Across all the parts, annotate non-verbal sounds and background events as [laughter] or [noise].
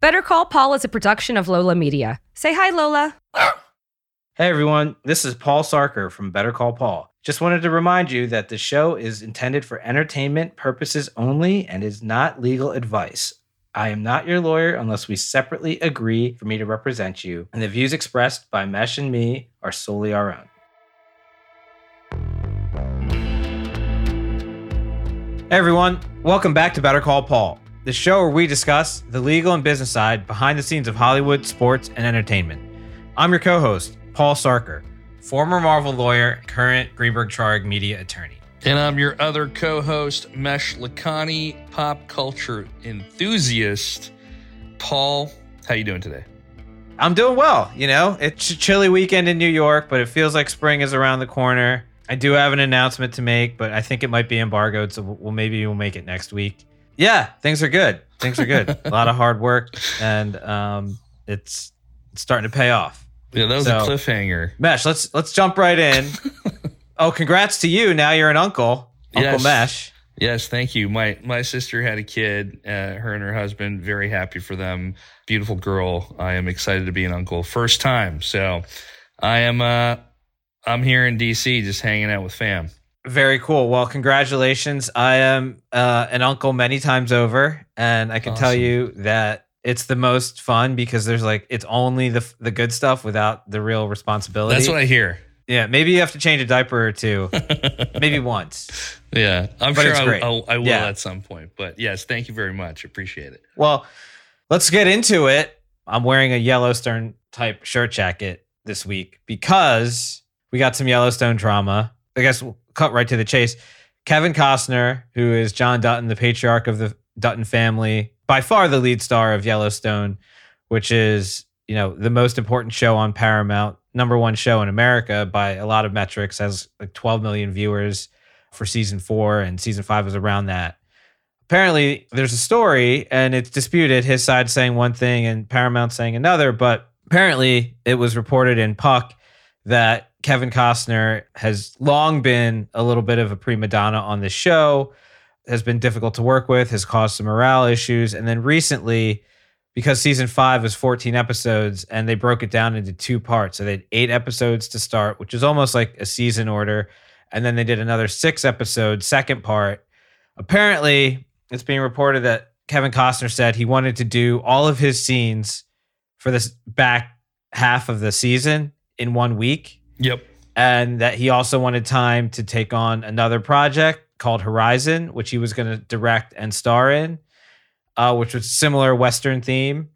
Better Call Paul is a production of Lola Media. Say hi, Lola. Hey everyone, this is Paul Sarker from Better Call Paul. Just wanted to remind you that the show is intended for entertainment purposes only and is not legal advice. I am not your lawyer unless we separately agree for me to represent you, and the views expressed by Mesh and me are solely our own. Hey everyone, welcome back to Better Call Paul, the show where we discuss the legal and business side behind the scenes of Hollywood, sports, and entertainment. I'm your co host, Paul Sarker, former Marvel lawyer, current Greenberg Traurig media attorney. And I'm your other co-host, Mesh Lakhani, pop culture enthusiast. Paul, how you doing today? I'm doing well. You know, it's a chilly weekend in New York, but it feels like spring is around the corner. I do have an announcement to make, but I think it might be embargoed, so we'll maybe we'll make it next week. Yeah, things are good. Things are good. a lot of hard work, and um, it's it's starting to pay off. Yeah, that was So- a cliffhanger. Mesh, let's let's jump right in. [laughs] oh, congrats to you! Now you're an uncle, Uncle Yes. Mesh. Yes, thank you. My my sister had a kid. Uh, her and her husband. Very happy for them. Beautiful girl. I am excited to be an uncle. First time. So, I am. uh I'm here in DC, just hanging out with fam. Very cool. Well, congratulations. I am uh, an uncle many times over, and I can tell you that it's the most fun because there's like it's only the the good stuff without the real responsibility. That's what I hear. yeah, maybe you have to change a diaper or two, [laughs] maybe once. Yeah, I'm But sure I, I will Yeah. at some point. But yes, thank you very much. Appreciate it. Well, let's get into it. I'm wearing a Yellowstone type shirt jacket this week because we got some Yellowstone drama. I guess cut right to the chase. Kevin Costner, who is John Dutton, the patriarch of the Dutton family, by far the lead star of Yellowstone, which is, you know, the most important show on Paramount, number one show in America by a lot of metrics, has like 12 million viewers for season four, and season five was around that apparently there's a story and it's disputed his side saying one thing and paramount saying another but apparently it was reported in puck that kevin costner has long been a little bit of a prima donna on the show has been difficult to work with has caused some morale issues. And then recently because season five was 14 episodes and they broke it down into two parts. So they had eight episodes to start which is almost like a season order. And then they did another six episode second part. Apparently it's being reported that Kevin Costner said he wanted to do all of his scenes for this back half of the season in one week Yep. and that he also wanted time to take on another project called Horizon which he was going to direct and star in uh, which was similar western theme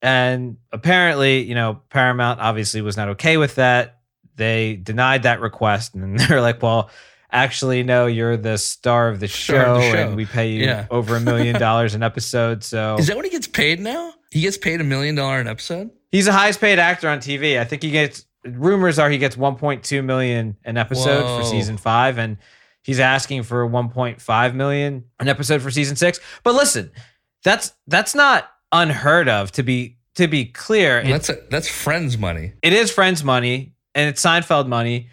and apparently you know Paramount obviously was not okay with that they denied that request [laughs] and they're like well actually no you're the star of the, show, of the show. and we pay you Yeah. over a million [laughs] dollars an episode so Is that what he gets paid now? He gets paid a million dollar an episode. he's the highest paid actor on tv i think he gets rumors are he gets 1.2 million an episode Whoa. for season five and he's asking for 1.5 million an episode for season six but listen that's that's not unheard of to be to be clear It- That's a, that's friends money. it is friends money and it's seinfeld money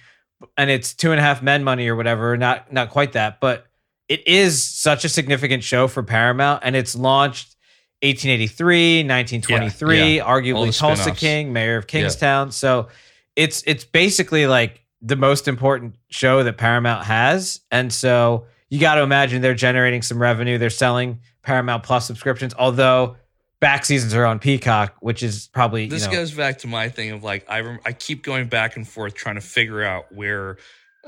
and it's two and a half men money or whatever not not quite that but it is such a significant show for paramount and it's launched 1883 1923 Yeah, yeah. Arguably tulsa king mayor of kingstown so it's it's basically like the most important show that paramount has. And so you got to imagine they're generating some revenue. They're selling paramount plus subscriptions although back seasons are on Peacock, which is probably This you know, goes back to my thing of like I rem- I keep going back and forth trying to figure out where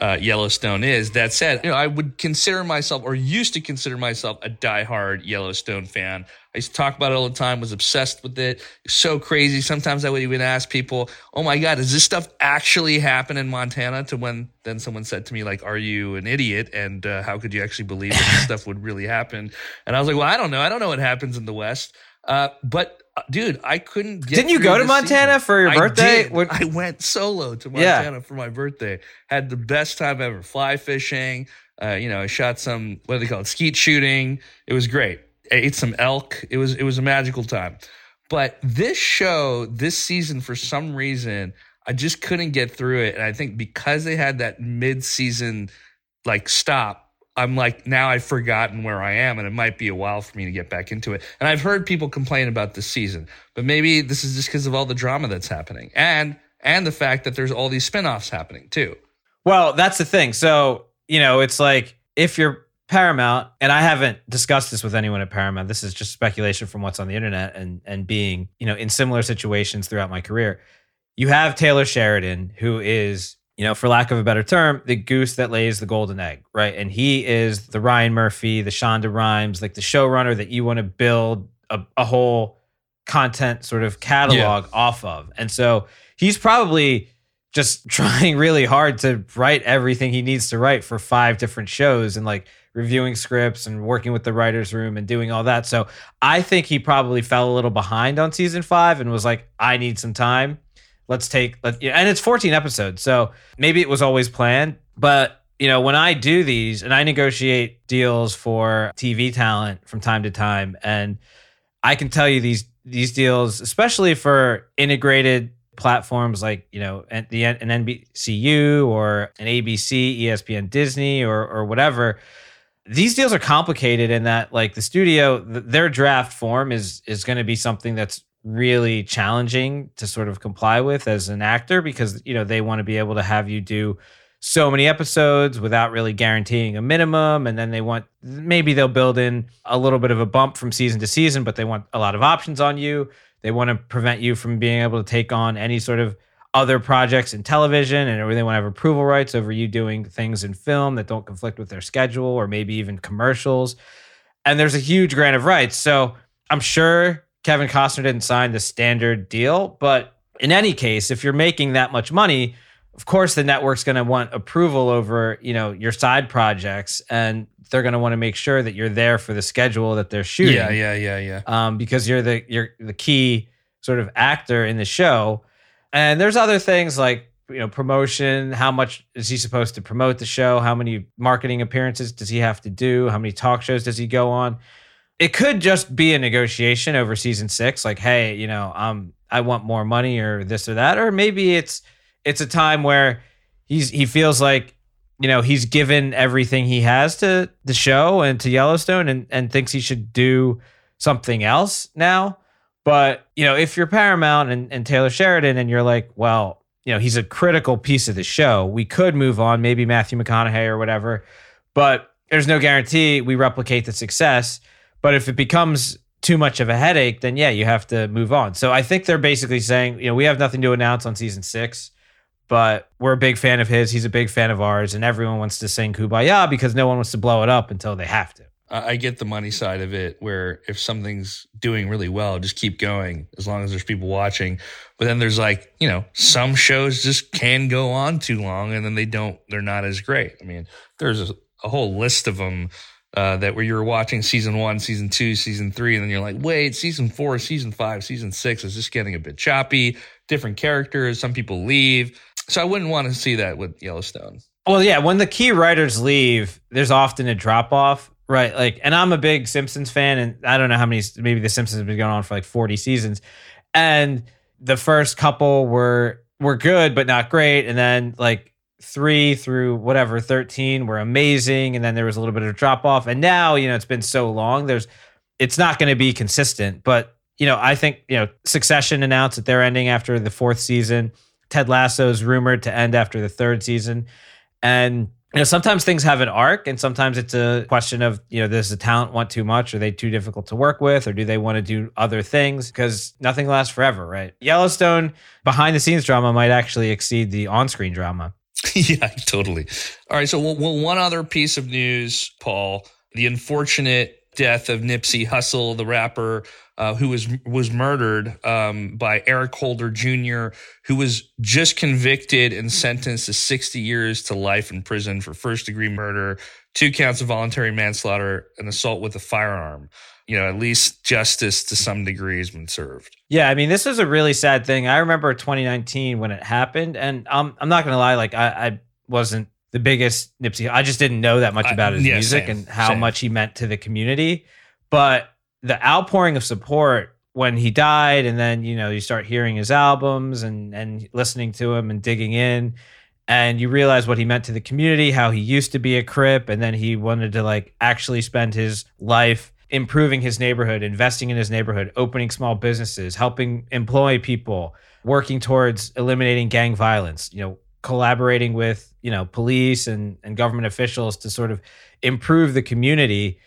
uh, Yellowstone is. That said, you know, I would consider myself or used to consider myself a diehard Yellowstone fan. I used to talk about it all the time, was obsessed with it. So crazy. Sometimes I would even ask people, "Oh my god, does this stuff actually happen in Montana?" To when then someone said to me like, "Are you an idiot? And uh, how could you actually believe that this stuff would really happen?" And I was like, "Well, I don't know. I don't know what happens in the West." Uh, but dude, I couldn't. Get Didn't you go to Montana season. for your I birthday? did. When- I went solo to Yeah. Montana for my birthday. Had the best time ever. Fly fishing. Uh, you know, I shot some what do they call it? Skeet shooting. It was great. I ate some elk. It was it was a magical time. But this show, this season, for some reason, I just couldn't get through it. And I think because they had that mid season like stop, I'm like now I've forgotten where I am, and it might be a while for me to get back into it. And I've heard people complain about this season, but maybe this is just because of all the drama that's happening, and and the fact that there's all these spinoffs happening too. Well, that's the thing. So, you know, it's like if you're Paramount, and I haven't discussed this with anyone at Paramount, this is just speculation from what's on the internet and and being, you know, in similar situations throughout my career. You have Taylor Sheridan, who is, you know, for lack of a better term, the goose that lays the golden egg, right? And he is the Ryan Murphy, the Shonda Rhimes, like the showrunner that you want to build a, a whole content sort of catalog off of. And so he's probably just [laughs] trying really hard to write everything he needs to write for five different shows and like reviewing scripts and working with the writers room and doing all that. So I think he probably fell a little behind on season 5 and was like I need some time. Let's take let, and it's 14 episodes. So maybe it was always planned, but you know, when I do these and I negotiate deals for TV talent from time to time and I can tell you these these deals, especially for integrated platforms like you know an- the an NBCU or an ABC, ESPN, Disney, or or whatever. These deals are complicated in that like the studio, th- their draft form is is going to be something that's really challenging to sort of comply with as an actor because you know they want to be able to have you do so many episodes without really guaranteeing a minimum. And then they want maybe they'll build in a little bit of a bump from season to season but they want a lot of options on you. They want to prevent you from being able to take on any sort of other projects in television and they want to have approval rights over you doing things in film that don't conflict with their schedule or maybe even commercials. And there's a huge grant of rights. So i'm sure kevin costner didn't sign the standard deal but in any case if you're making that much money of course the network's going to want approval over you know your side projects and they're going to want to make sure that you're there for the schedule that they're shooting. Yeah, yeah, yeah, yeah. um, because you're the you're the key sort of actor in the show. And there's other things like you know promotion how much is he supposed to promote the show? How many marketing appearances does he have to do? How many talk shows does he go on it could just be a negotiation over season six like hey you know um i want more money or this or that or maybe it's it's a time where he's he feels like you know he's given everything he has to the show and to Yellowstone and and thinks he should do something else now. But you know if you're Paramount and, and Taylor Sheridan and you're like well you know he's a critical piece of the show we could move on maybe Matthew McConaughey or whatever but there's no guarantee we replicate the success but if it becomes too much of a headache then yeah you have to move on so I think they're basically saying you know we have nothing to announce on season 6 but we're a big fan of his. He's a big fan of ours, and everyone wants to sing "Kumbaya" because no one wants to blow it up until they have to. I I get the money side of it, where if something's doing really well, just keep going as long as there's people watching. But then there's like, you know, some shows just can go on too long, and then they don't. They're not as great. I mean, there's a, a whole list of them uh, that where you're watching season one, season two, season three, and then you're like, wait, season four, season five, season six is just getting a bit choppy. Different characters. Some people leave. So I wouldn't want to see that with Yellowstone. Well, yeah, when the key writers leave, there's often a drop off, right? Like, and I'm a big Simpsons fan, and I don't know how many. Maybe the Simpsons have been going on for like 40 seasons, and the first couple were were good but not great, and then like three through whatever 13 were amazing, and then there was a little bit of drop off, and now you know it's been so long. There's, it's not going to be consistent, but you know I think you know Succession announced that they're ending after the fourth season. Ted Lasso is rumored to end after the third season. And you know, sometimes things have an arc and sometimes it's a question of, you know, does the talent want too much? Are they too difficult to work with? Or do they want to do other things? Because nothing lasts forever, right? Yellowstone behind the scenes drama might actually exceed the on screen drama. [laughs] yeah, totally. All right. So, well, one other piece of news, Paul, the unfortunate death of Nipsey Hussle, the rapper uh, who was was murdered um, by Eric Holder Jr., who was just convicted and sentenced to 60 years to life in prison for first degree murder, two counts of voluntary manslaughter, and assault with a firearm. You know, at least justice to some degree has been served. Yeah, I mean, this is a really sad thing. I remember 2019 when it happened, and um, I'm not gonna lie, like I, I wasn't the biggest Nipsey. I just didn't know that much about his yeah, music same, and how same. much he meant to the community. But the outpouring of support when he died and then you know you start hearing his albums and and listening to him and digging in and you realize what he meant to the community how he used to be a crip and then he wanted to like actually spend his life improving his neighborhood investing in his neighborhood opening small businesses helping employ people working towards eliminating gang violence you know collaborating with you know police and and government officials to sort of improve the community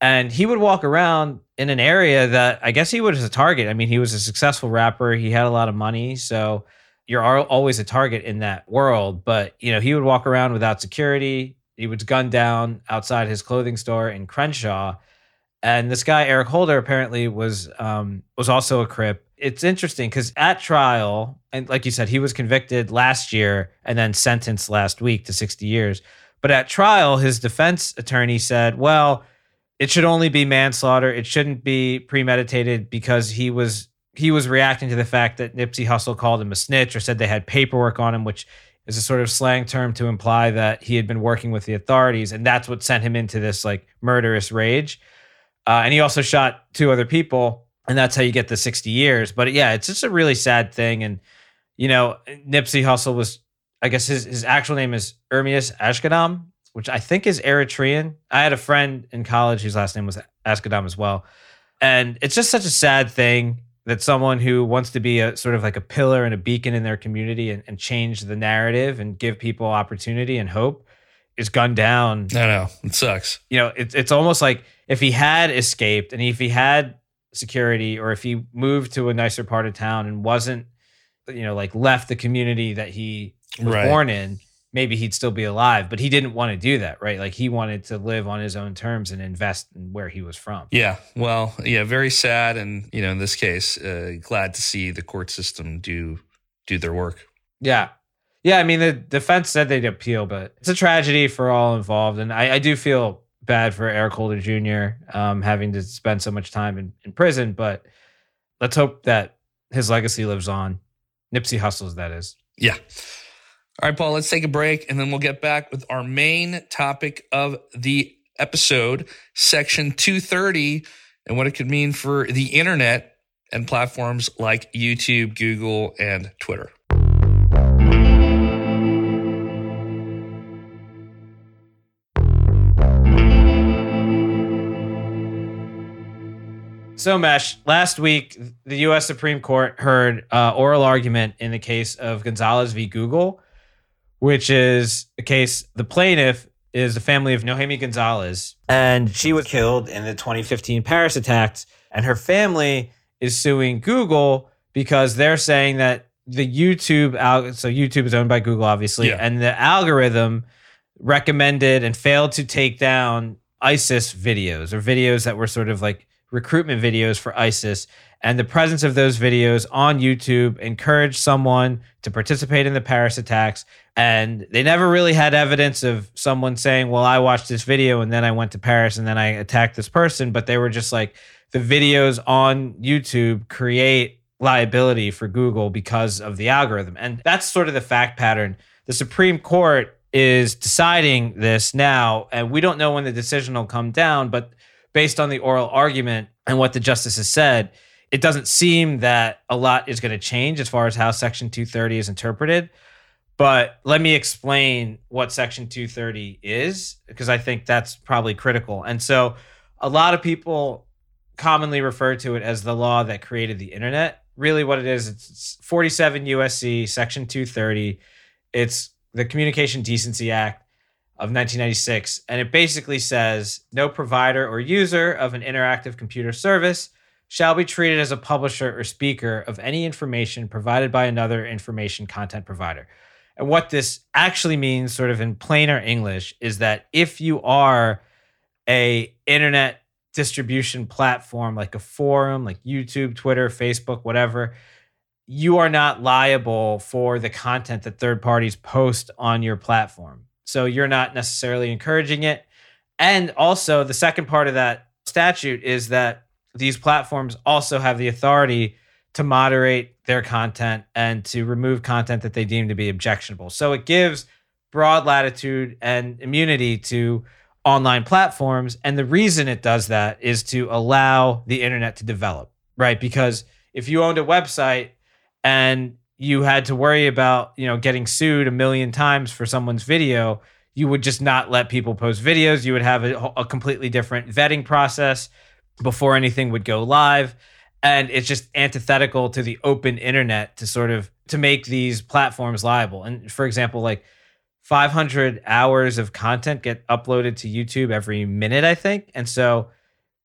and he would walk around in an area that I guess he was a target. I mean, he was a successful rapper. He had a lot of money, so you're always a target in that world. But you know, he would walk around without security. He was gunned down outside his clothing store in Crenshaw. And this guy Eric Holder apparently was um, was also a Crip. It's interesting because at trial, and like you said, he was convicted last year and then sentenced last week to 60 years. But at trial, his defense attorney said, "Well." it should only be manslaughter. It shouldn't be premeditated because he was he was reacting to the fact that Nipsey Hussle called him a snitch or said they had paperwork on him, which is a sort of slang term to imply that he had been working with the authorities, and that's what sent him into this like murderous rage. Uh, and he also shot two other people, and that's how you get the sixty years. But yeah, it's just a really sad thing. And you know, Nipsey Hussle was, I guess his his actual name is Ermias Asghedom, which I think is Eritrean. I had a friend in college whose last name was Asghedom as well. And it's just such a sad thing that someone who wants to be a sort of like a pillar and a beacon in their community and, and change the narrative and give people opportunity and hope is gunned down. I know. It sucks. You know, it's it's almost like if he had escaped and if he had security or if he moved to a nicer part of town and wasn't, you know, like left the community that he was right. born in, maybe he'd still be alive but he didn't want to do that right? Like he wanted to live on his own terms and invest in where he was from. Yeah well yeah very sad and you know in this case uh, glad to see the court system do do their work. Yeah. Yeah i mean the defense said they'd appeal but it's a tragedy for all involved and i, I do feel bad for eric holder jr um, having to spend so much time in, in prison but let's hope that his legacy lives on. Nipsey Hussle's, that is. Yeah. All right, Paul, let's take a break and then we'll get back with our main topic of the episode, section 230, and what it could mean for the internet and platforms like YouTube, Google, and Twitter. So, Mesh, last week, the U.S. Supreme Court heard uh, oral argument in the case of Gonzalez v. Google which is a case the plaintiff is the family of Nohemi Gonzalez, and she was killed in the 2015 Paris attacks. And her family is suing Google because they're saying that the YouTube al- so YouTube is owned by Google, obviously, yeah. and the algorithm recommended and failed to take down ISIS videos or videos that were sort of like recruitment videos for ISIS and the presence of those videos on YouTube encouraged someone to participate in the Paris attacks. And they never really had evidence of someone saying, Well, I watched this video and then I went to Paris and then I attacked this person. But they were just like, the videos on YouTube create liability for Google because of the algorithm. And that's sort of the fact pattern. The Supreme Court is deciding this now, and we don't know when the decision will come down, but based on the oral argument and what the justices said, it doesn't seem that a lot is going to change as far as how Section 230 is interpreted. But let me explain what Section 230 is, because I think that's probably critical. And so a lot of people commonly refer to it as the law that created the internet. Really, what it is, it's 47 USC, Section 230. It's the Communication Decency Act. Of 1996. And it basically says no provider or user of an interactive computer service shall be treated as a publisher or speaker of any information provided by another information content provider. And what this actually means, sort of in plainer English, is that if you are a internet distribution platform like a forum, like YouTube, Twitter, Facebook, whatever, you are not liable for the content that third parties post on your platform. So you're not necessarily encouraging it. And also, the second part of that statute is that these platforms also have the authority to moderate their content and to remove content that they deem to be objectionable. So it gives broad latitude and immunity to online platforms. And the reason it does that is to allow the internet to develop, right? Because if you owned a website and you had to worry about, you know, getting sued a million times for someone's video, you would just not let people post videos. You would have a, a completely different vetting process before anything would go live. And it's just antithetical to the open internet to sort of to make these platforms liable. And for example like 500 hours of content get uploaded to youtube every minute i think. And so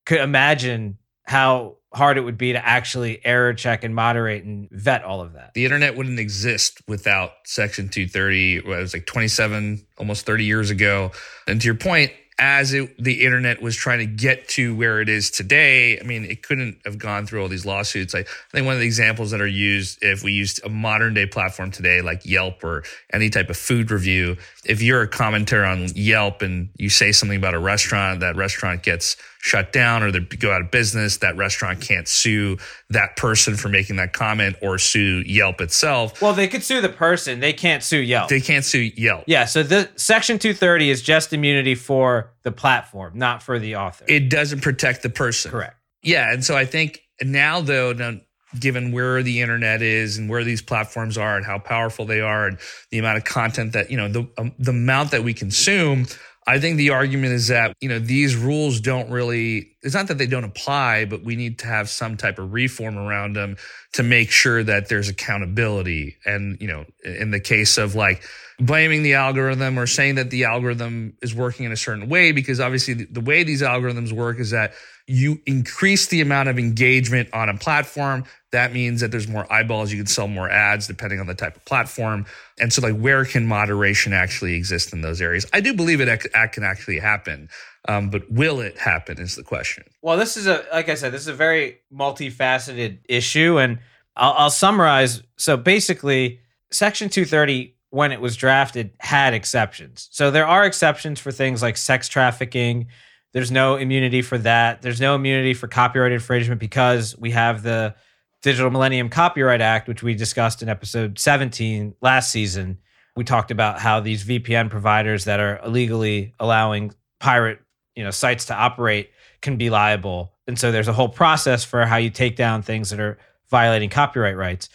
could imagine how hard it would be to actually error check and moderate and vet all of that the internet wouldn't exist without section 230 it was like 27 almost 30 years ago and to your point as it, the internet was trying to get to where it is today, I mean, it couldn't have gone through all these lawsuits. I, I think one of the examples that are used, if we used a modern day platform today, like Yelp or any type of food review, if you're a commenter on Yelp and you say something about a restaurant, that restaurant gets shut down or they go out of business, that restaurant can't sue that person for making that comment or sue Yelp itself. Well, they could sue the person. They can't sue Yelp. They can't sue Yelp. Yeah. So the section 230 is just immunity for the platform, not for the author. It doesn't protect the person. Correct. Yeah. And so I think now, though, now, given where the internet is and where these platforms are and how powerful they are and the amount of content that, you know, the, um, the amount that we consume, I think the argument is that, you know, these rules don't really, it's not that they don't apply, but we need to have some type of reform around them to make sure that there's accountability. And, you know, in the case of like blaming the algorithm or saying that the algorithm is working in a certain way, because obviously the, the way these algorithms work is that you increase the amount of engagement on a platform. That means that there's more eyeballs. You can sell more ads depending on the type of platform. And so, like, where can moderation actually exist in those areas? I do believe it can actually happen. Um, but will it happen is the question. Well, this is a, like I said, this is a very multifaceted issue. And I'll, I'll summarize. So basically, Section 230, when it was drafted, had exceptions. So there are exceptions for things like sex trafficking there's no immunity for that. There's no immunity for copyright infringement because we have the Digital Millennium Copyright Act, which we discussed in episode 17 last season. We talked about how these VPN providers that are illegally allowing pirate, you know, sites to operate can be liable. And so there's a whole process for how you take down things that are violating copyright rights.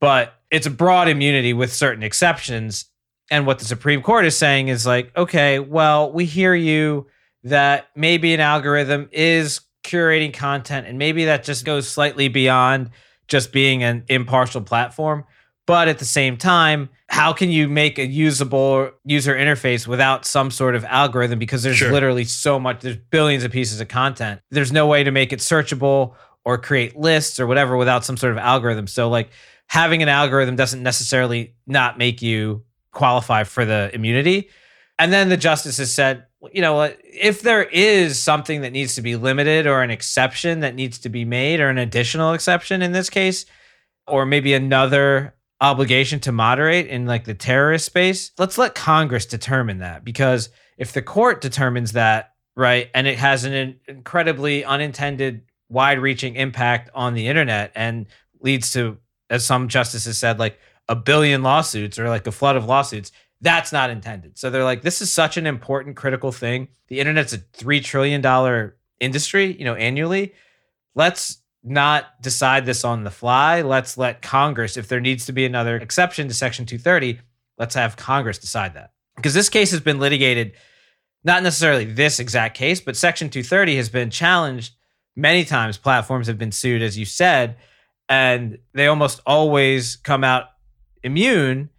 But it's a broad immunity with certain exceptions. And what the Supreme Court is saying is like, okay, well, we hear you that maybe an algorithm is curating content and maybe that just goes slightly beyond just being an impartial platform. But at the same time, how can you make a usable user interface without some sort of algorithm? Because there's sure. literally so much, there's billions of pieces of content. There's no way to make it searchable or create lists or whatever without some sort of algorithm. So, like, having an algorithm doesn't necessarily not make you qualify for the immunity. And then the justices said, you know, if there is something that needs to be limited or an exception that needs to be made or an additional exception in this case, or maybe another obligation to moderate in like the terrorist space, let's let Congress determine that. Because if the court determines that, right, and it has an incredibly unintended, wide reaching impact on the internet and leads to, as some justices said, like a billion lawsuits or like a flood of lawsuits, that's not intended. So they're like, this is such an important, critical thing. The internet's a $3 trillion industry, you know, annually. Let's not decide this on the fly. Let's let Congress, if there needs to be another exception to Section 230, let's have Congress decide that. Because this case has been litigated, not necessarily this exact case, but Section 230 has been challenged many times. Platforms have been sued, as you said, and they almost always come out immune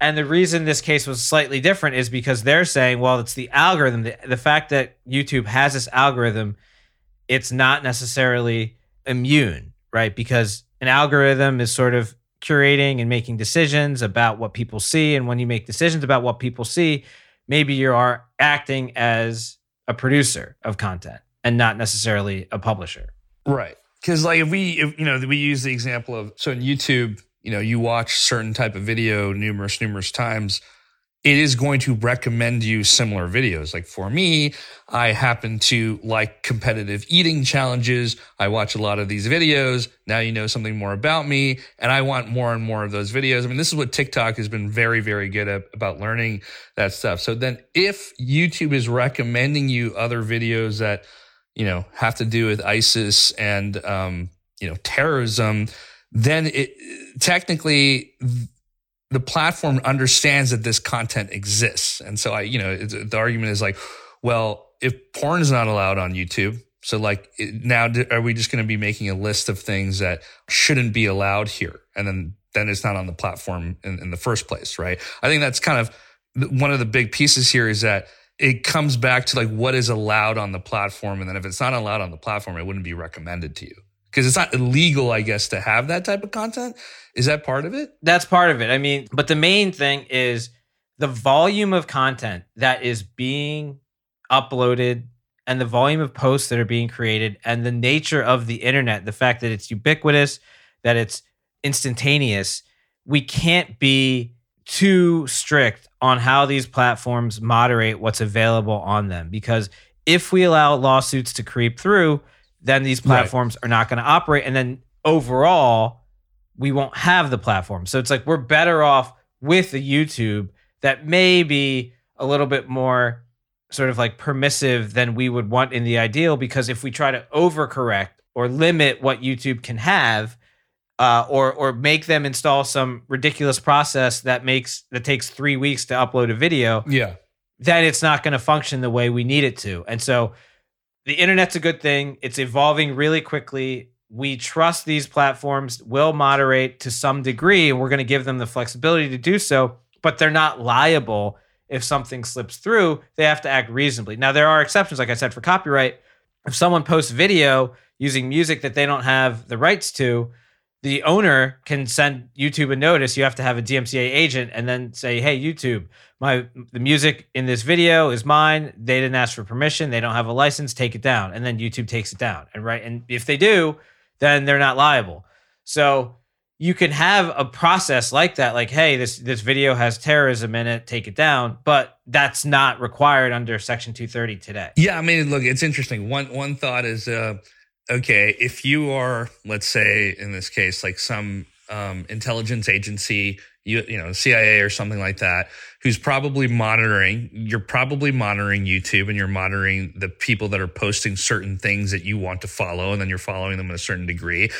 And the reason this case was slightly different is because they're saying, well, it's the algorithm. The, the fact that YouTube has this algorithm, it's not necessarily immune, right? Because an algorithm is sort of curating and making decisions about what people see. And when you make decisions about what people see, maybe you are acting as a producer of content and not necessarily a publisher. Right. Because like if we, if, you know, we use the example of so in YouTube, you know, you watch certain type of video numerous, numerous times it is going to recommend you similar videos. Like for me, I happen to like competitive eating challenges. I watch a lot of these videos. Now you know something more about me and I want more and more of those videos. I mean, this is what TikTok has been very, very good at about learning that stuff. So then if YouTube is recommending you other videos that, you know, have to do with ISIS and, um, you know, terrorism, then it technically the platform understands that this content exists. And so I, you know, the argument is like, well, if porn is not allowed on YouTube, so like now are we just going to be making a list of things that shouldn't be allowed here? And then, then it's not on the platform in, in the first place, right? I think that's kind of one of the big pieces here is that it comes back to like what is allowed on the platform. And then if it's not allowed on the platform, it wouldn't be recommended to you because it's not illegal, I guess, to have that type of content. Is that part of it? That's part of it. I mean, but the main thing is the volume of content that is being uploaded and the volume of posts that are being created and the nature of the internet, the fact that it's ubiquitous, that it's instantaneous. We can't be too strict on how these platforms moderate what's available on them because if we allow lawsuits to creep through, then these platforms right. are not going to operate. And then overall, we won't have the platform. So it's like we're better off with a YouTube that may be a little bit more sort of like permissive than we would want in the ideal because if we try to overcorrect or limit what YouTube can have uh, or or make them install some ridiculous process that makes that takes 3 weeks to upload a video yeah then it's not going to function the way we need it to and so the internet's a good thing. It's evolving really quickly. We trust these platforms will moderate to some degree, and we're going to give them the flexibility to do so, but they're not liable if something slips through. They have to act reasonably. Now, there are exceptions, like I said, for copyright. If someone posts video using music that they don't have the rights to, the owner can send YouTube a notice. You have to have a DMCA agent and then say, "Hey, YouTube, my the music in this video is mine. They didn't ask for permission. They don't have a license. Take it down." And then YouTube takes it down. And right, and if they do, then they're not liable. So you can have a process like that, like, "Hey, this this video has terrorism in it. Take it down." But that's not required under Section 230 today. Yeah, I mean, look, it's interesting. One one thought is. uh okay, if you are, let's say in this case, like some um, intelligence agency, you you know, CIA or something like that, who's probably monitoring, you're probably monitoring YouTube and you're monitoring the people that are posting certain things that you want to follow, and then you're following them in a certain degree.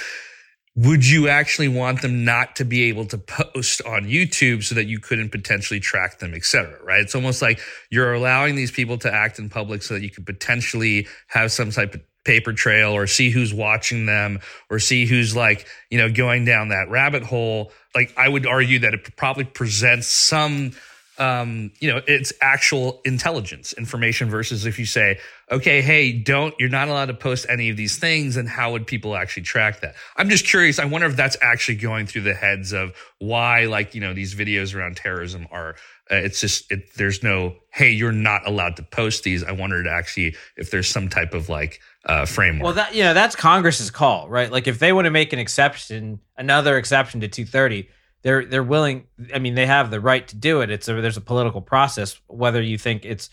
Would you actually want them not to be able to post on YouTube so that you couldn't potentially track them, et cetera? Right? It's almost like you're allowing these people to act in public so that you could potentially have some type of paper trail or see who's watching them or see who's like, you know, going down that rabbit hole. Like I would argue that it probably presents some um, you know, it's actual intelligence information versus if you say, okay, hey, don't, you're not allowed to post any of these things, and how would people actually track that? I'm just curious. I wonder if that's actually going through the heads of why, like, you know, these videos around terrorism are, uh, it's just, it, there's no, hey, you're not allowed to post these. I wondered actually if there's some type of like uh, framework. Well, that, you know, that's Congress's call, right? Like, if they want to make an exception, another exception to 230, they're they're willing. I mean, they have the right to do it. It's a, there's a political process. Whether you think it's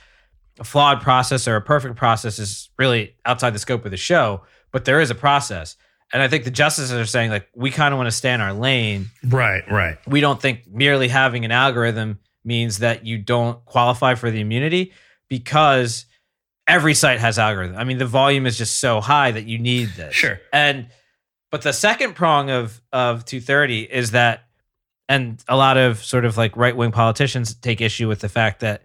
a flawed process or a perfect process is really outside the scope of the show. But there is a process, and I think the justices are saying like we kind of want to stay in our lane. Right, right. We don't think merely having an algorithm means that you don't qualify for the immunity because every site has algorithm. I mean, the volume is just so high that you need this. Sure. And but the second prong of of 230 is that and a lot of sort of like right wing politicians take issue with the fact that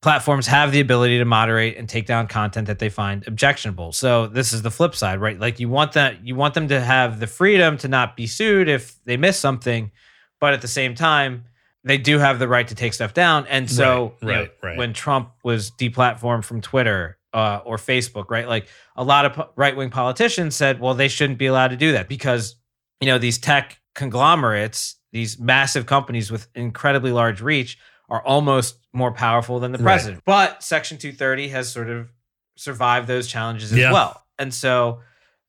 platforms have the ability to moderate and take down content that they find objectionable. So this is the flip side, right? Like you want that you want them to have the freedom to not be sued if they miss something, but at the same time, they do have the right to take stuff down. And so Right, you know, right, right. when Trump was deplatformed from Twitter uh, or Facebook, right? Like a lot of right wing politicians said, well, they shouldn't be allowed to do that because, you know, these tech conglomerates, these massive companies with incredibly large reach are almost more powerful than the Right. president. But Section 230 has sort of survived those challenges as Yeah. well. And so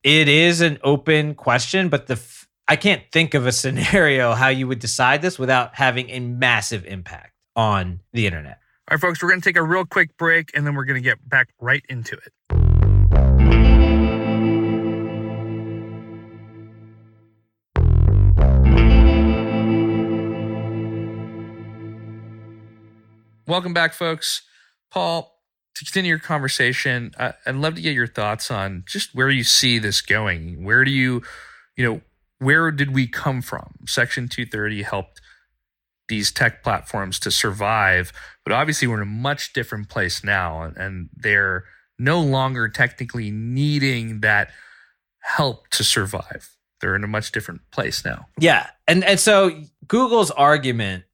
it is an open question, but the f- I can't think of a [laughs] scenario how you would decide this without having a massive impact on the internet. All right, folks, we're going to take a real quick break and then we're going to get back right into it. Welcome back, folks. Paul, to continue your conversation, I'd love to get your thoughts on just where you see this going. Where do you, you know, where did we come from? Section 230 helped these tech platforms to survive, but obviously we're in a much different place now, and, they're no longer technically needing that help to survive. They're in a much different place now. Yeah. And and so Google's argument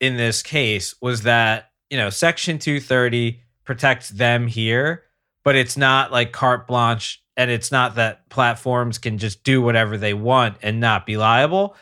in this case was that, you know, section 230 protects them here, but it's not like carte blanche and it's not that platforms can just do whatever they want and not be liable.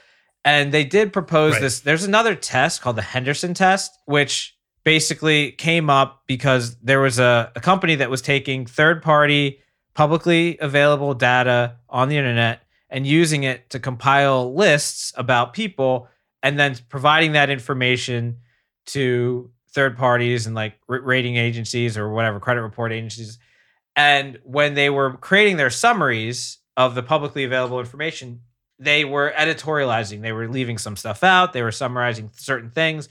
And they did propose Right. this. There's another test called the Henderson test, which basically came up because there was a, a company that was taking third party, publicly available data on the internet and using it to compile lists about people and then providing that information to third parties and like rating agencies or whatever credit report agencies and when they were creating their summaries of the publicly available information they were editorializing. They were leaving some stuff out. They were summarizing certain things.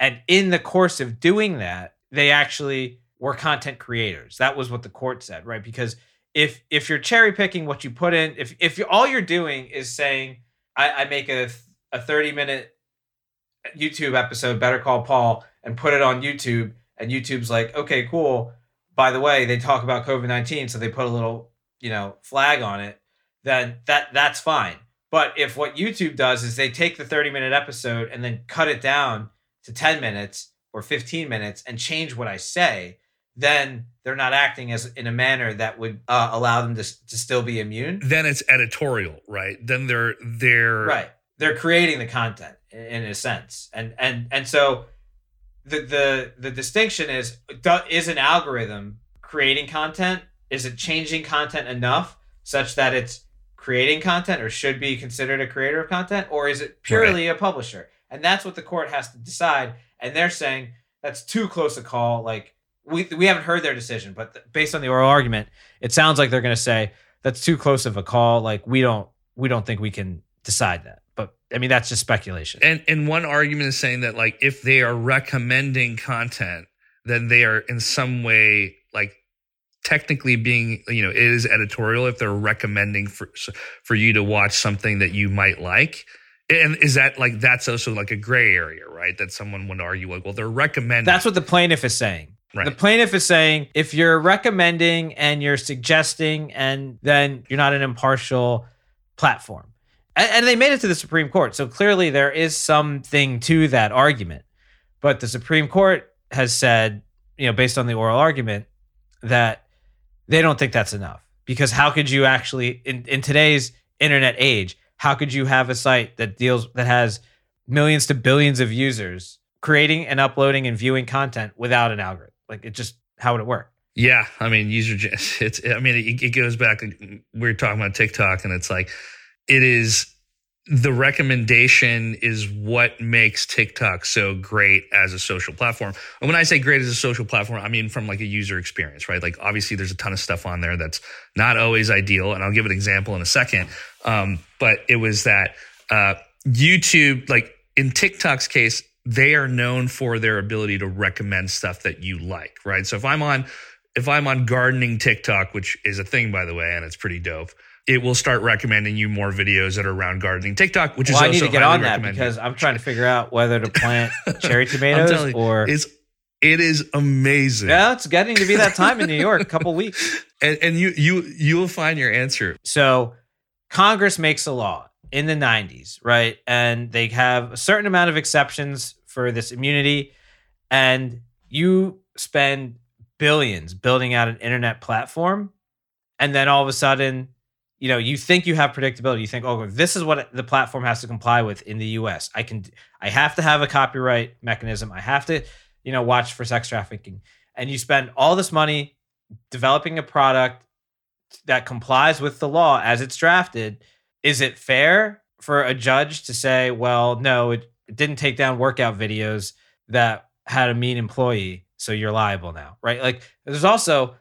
And in the course of doing that they actually were content creators. That was what the court said right? Because if if you're cherry picking what you put in if if you all you're doing is saying i, I make a, a 30 minute youtube episode better call paul and put it on youtube and youtube's like okay cool by the way they talk about covid-19 so they put a little you know flag on it then that that's fine. But if what youtube does is they take the 30 minute episode and then cut it down to 10 minutes or 15 minutes and change what i say then they're not acting as in a manner that would uh, allow them to, to still be immune. Then it's editorial, right? Then they're they're right. They're creating the content in, in a sense. And and and so the the the distinction is is an algorithm creating content? Is it changing content enough such that it's creating content or should be considered a creator of content? Or is it purely a publisher? And that's what the court has to decide. And they're saying that's too close a call. Like we we haven't heard their decision but th- based on the oral argument it sounds like they're going to say that's too close of a call. Like we don't we don't think we can decide that i mean that's just speculation And and one argument is saying that like if they are recommending content, then they are in some way like technically being you know it is editorial if they're recommending for for you to watch something that you might like. And is that like that's also like a gray area, right? That someone would argue like, well, they're recommending. That's what the plaintiff is saying. Right. The plaintiff is saying if you're recommending and you're suggesting, and then you're not an impartial platform. And, and they made it to the Supreme Court. So clearly there is something to that argument. But the Supreme Court has said, you know, based on the oral argument, that they don't think that's enough. Because how could you actually, in, in today's internet age, how could you have a site that deals, that has millions to billions of users creating and uploading and viewing content without an algorithm? Like it just, how would it work? Yeah, I mean, user [laughs] it's. I mean, it, it goes back. We're talking about TikTok, and it's like it is the recommendation is what makes TikTok so great as a social platform. And when I say great as a social platform, I mean from like a user experience, right? Like obviously, there's a ton of stuff on there that's not always ideal, and I'll give an example in a second. Um, but it was that uh, YouTube, like in TikTok's case, they are known for their ability to recommend stuff that you like, right? So if I'm on if I'm on gardening TikTok, which is a thing by the way, and it's pretty dope, it will start recommending you more videos that are around gardening TikTok, which Well, is I also need to get on that because I'm trying to figure out whether to plant [laughs] cherry tomatoes you, or. it's it is amazing. Yeah, it's getting to be that time in New York, a couple weeks. [laughs] And, and you you you will find your answer. So Congress makes a law in the 90s, right? And they have a certain amount of exceptions for this immunity, and you spend billions building out an internet platform, and then all of a sudden, you know, you think you have predictability. You think, oh, this is what the platform has to comply with in the U.S. I can, I have to have a copyright mechanism. I have to, you know, watch for sex trafficking, and you spend all this money developing a product that complies with the law as it's drafted. Is it fair for a judge to say, well, no, it, it didn't take down workout videos that had a mean employee, so you're liable now, right? Like, there's also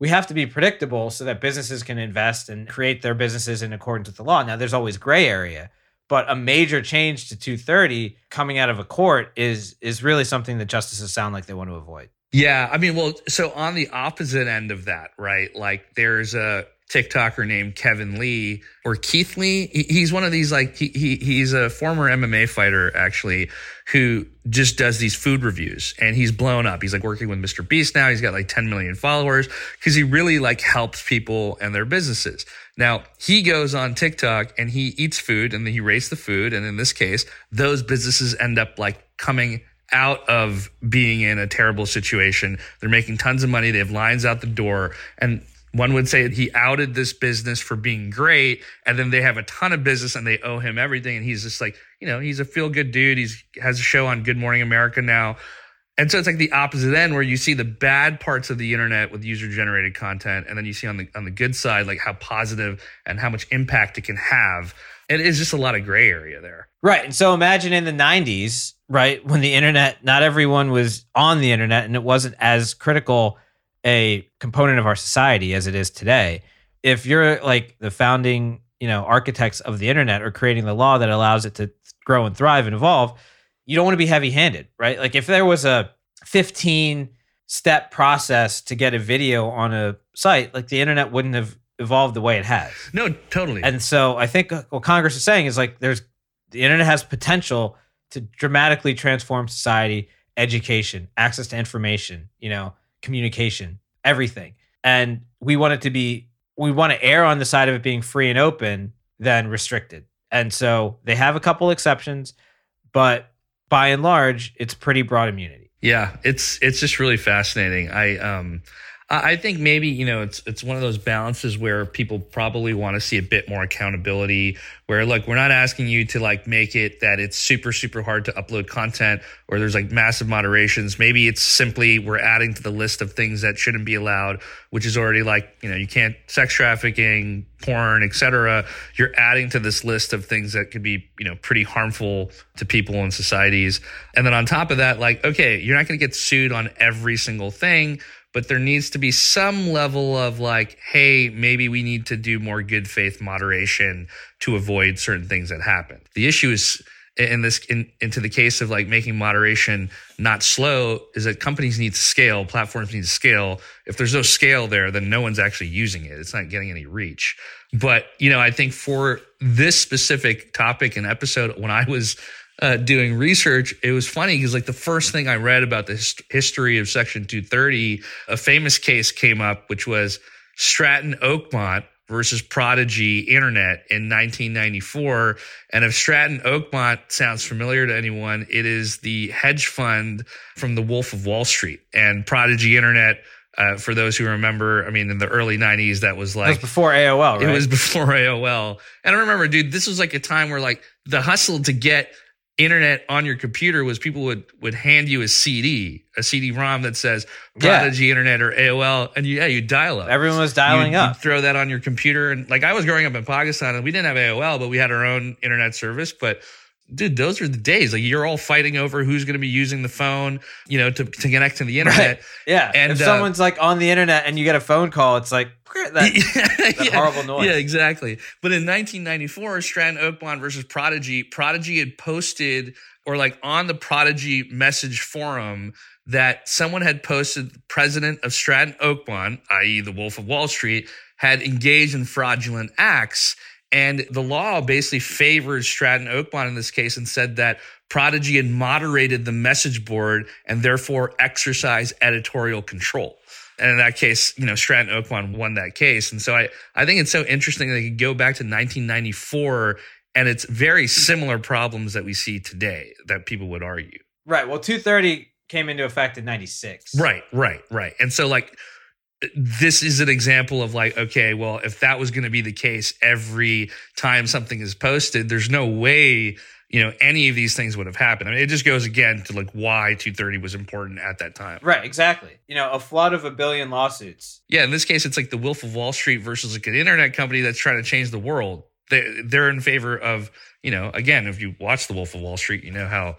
we have to be predictable so that businesses can invest and create their businesses in accordance with the law. Now, there's always gray area, but a major change to 230 coming out of a court is is really something that justices sound like they want to avoid. Yeah, I mean, well, so on the opposite end of that, right? Like there's a TikToker named Kevin Lee or Keith Lee. He's one of these like he, he he's a former MMA fighter actually who just does these food reviews and he's blown up. He's like working with Mr. Beast now. He's got like 10 million followers because he really like helps people and their businesses. Now he goes on TikTok and he eats food and then he rates the food. And in this case, those businesses end up like coming out of being in a terrible situation. They're making tons of money. They have lines out the door. And one would say he outed this business for being great. And then they have a ton of business and they owe him everything. And he's just like, you know, he's a feel good dude. He's has a show on Good Morning America now. And so it's like the opposite end where you see the bad parts of the internet with user generated content. And then you see on the on the good side, like how positive and how much impact it can have. It is just a lot of gray area there. Right. And so imagine in the 90s, right, when the internet, not everyone was on the internet and it wasn't as critical a component of our society as it is today. If you're like the founding, you know, architects of the internet or creating the law that allows it to grow and thrive and evolve, you don't want to be heavy-handed, right? Like if there was a 15 step process to get a video on a site, like the internet wouldn't have evolved the way it has. No, totally. And so I think what Congress is saying is like there's the internet has potential to dramatically transform society, education, access to information, you know, communication, everything. And we want it to be, we want to err on the side of it being free and open than restricted. And so they have a couple exceptions, but by and large, it's pretty broad immunity. Yeah, it's it's just really fascinating. I um I think maybe you know it's it's one of those balances where people probably want to see a bit more accountability. Where look, we're not asking you to like make it that it's super super hard to upload content or there's like massive moderations. Maybe it's simply we're adding to the list of things that shouldn't be allowed, which is already like you know you can't sex trafficking, porn, etc. You're adding to this list of things that could be you know pretty harmful to people and societies. And then on top of that, like okay, you're not going to get sued on every single thing but there needs to be some level of like, hey, maybe we need to do more good faith moderation to avoid certain things that happen. The issue is in this in, into the case of like making moderation not slow is that companies need to scale, platforms need to scale. If there's no scale there, then no one's actually using it. It's not getting any reach. But you know, I think for this specific topic and episode, when I was uh, doing research, it was funny because like the first thing I read about the hist- history of Section 230, a famous case came up, which was Stratton Oakmont versus Prodigy Internet in 1994. And if Stratton Oakmont sounds familiar to anyone, it is the hedge fund from the Wolf of Wall Street and Prodigy Internet. Uh, for those who remember, I mean, in the early 90s, that was like. Was before AOL, right? It was before AOL. And I remember, dude, this was like a time where like the hustle to get internet on your computer was people would would hand you a CD, a CD-ROM that says Prodigy yeah. Internet or AOL, and you, yeah, you dial up. Everyone was dialing you'd, up. You'd throw that on your computer, and like I was growing up in Pakistan, and we didn't have AOL, but we had our own internet service. But dude, those are the days. Like you're all fighting over who's going to be using the phone, you know, to, to connect to the internet. Right. Yeah. And if uh, someone's like on the internet and you get a phone call, it's like that, [laughs] that yeah, horrible noise. Yeah, exactly. But in 1994, Stratton Oakmont versus Prodigy, Prodigy had posted or like on the Prodigy message forum that someone had posted the president of Stratton Oakmont, i.e., the Wolf of Wall Street, had engaged in fraudulent acts. And the law basically favors Stratton Oakmont in this case and said that Prodigy had moderated the message board and therefore exercised editorial control. And in that case, you know, Stratton Oakmont won that case. And so I, I think it's so interesting that you go back to 1994 and it's very similar problems that we see today that people would argue. Right. Well, 230 came into effect in 96. Right, right, right. And so like this is an example of like okay, well, if that was going to be the case every time something is posted, there's no way you know any of these things would have happened. I mean, it just goes again to like why 230 was important at that time. Right, exactly. You know, a flood of a billion lawsuits. Yeah, in this case, it's like the Wolf of Wall Street versus like an internet company that's trying to change the world. They they're in favor of you know again, if you watch the Wolf of Wall Street, you know how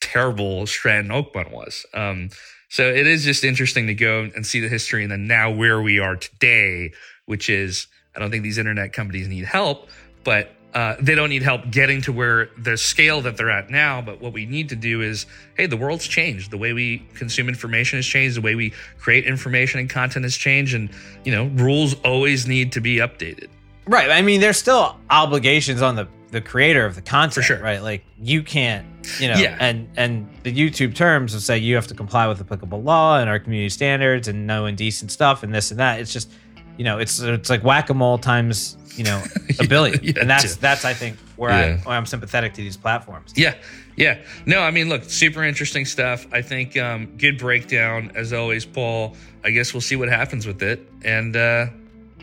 terrible Stratton Oakmont was. Um, so it is just interesting to go and see the history and then now where we are today, which is I don't think these internet companies need help, but uh, they don't need help getting to where the scale that they're at now. But what we need to do is, hey, the world's changed. The way we consume information has changed. The way we create information and content has changed. And, you know, rules always need to be updated. Right. I mean, there's still obligations on the the creator of the content, sure. right? Like you can't, you know, Yeah. and and the YouTube terms will say you have to comply with applicable law and our community standards and no indecent stuff and this and that. It's just, you know, it's it's like whack a mole times, you know, [laughs] a billion, Yeah, and that's that's I think where. I where I'm sympathetic to these platforms. Yeah. Yeah. No, I mean, look, super interesting stuff. I think um, good breakdown as always, Paul. I guess we'll see what happens with it. And uh,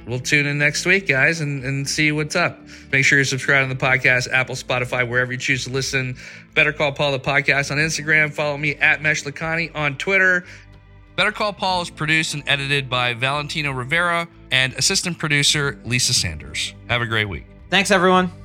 we'll tune in next week, guys, and, and see what's up. Make sure you're subscribing to the podcast, Apple, Spotify, wherever you choose to listen. Better Call Paul the podcast on Instagram. Follow me at Mesh Lakhani on Twitter. Better Call Paul is produced and edited by Valentino Rivera and assistant producer Lisa Sanders. Have a great week. Thanks, everyone.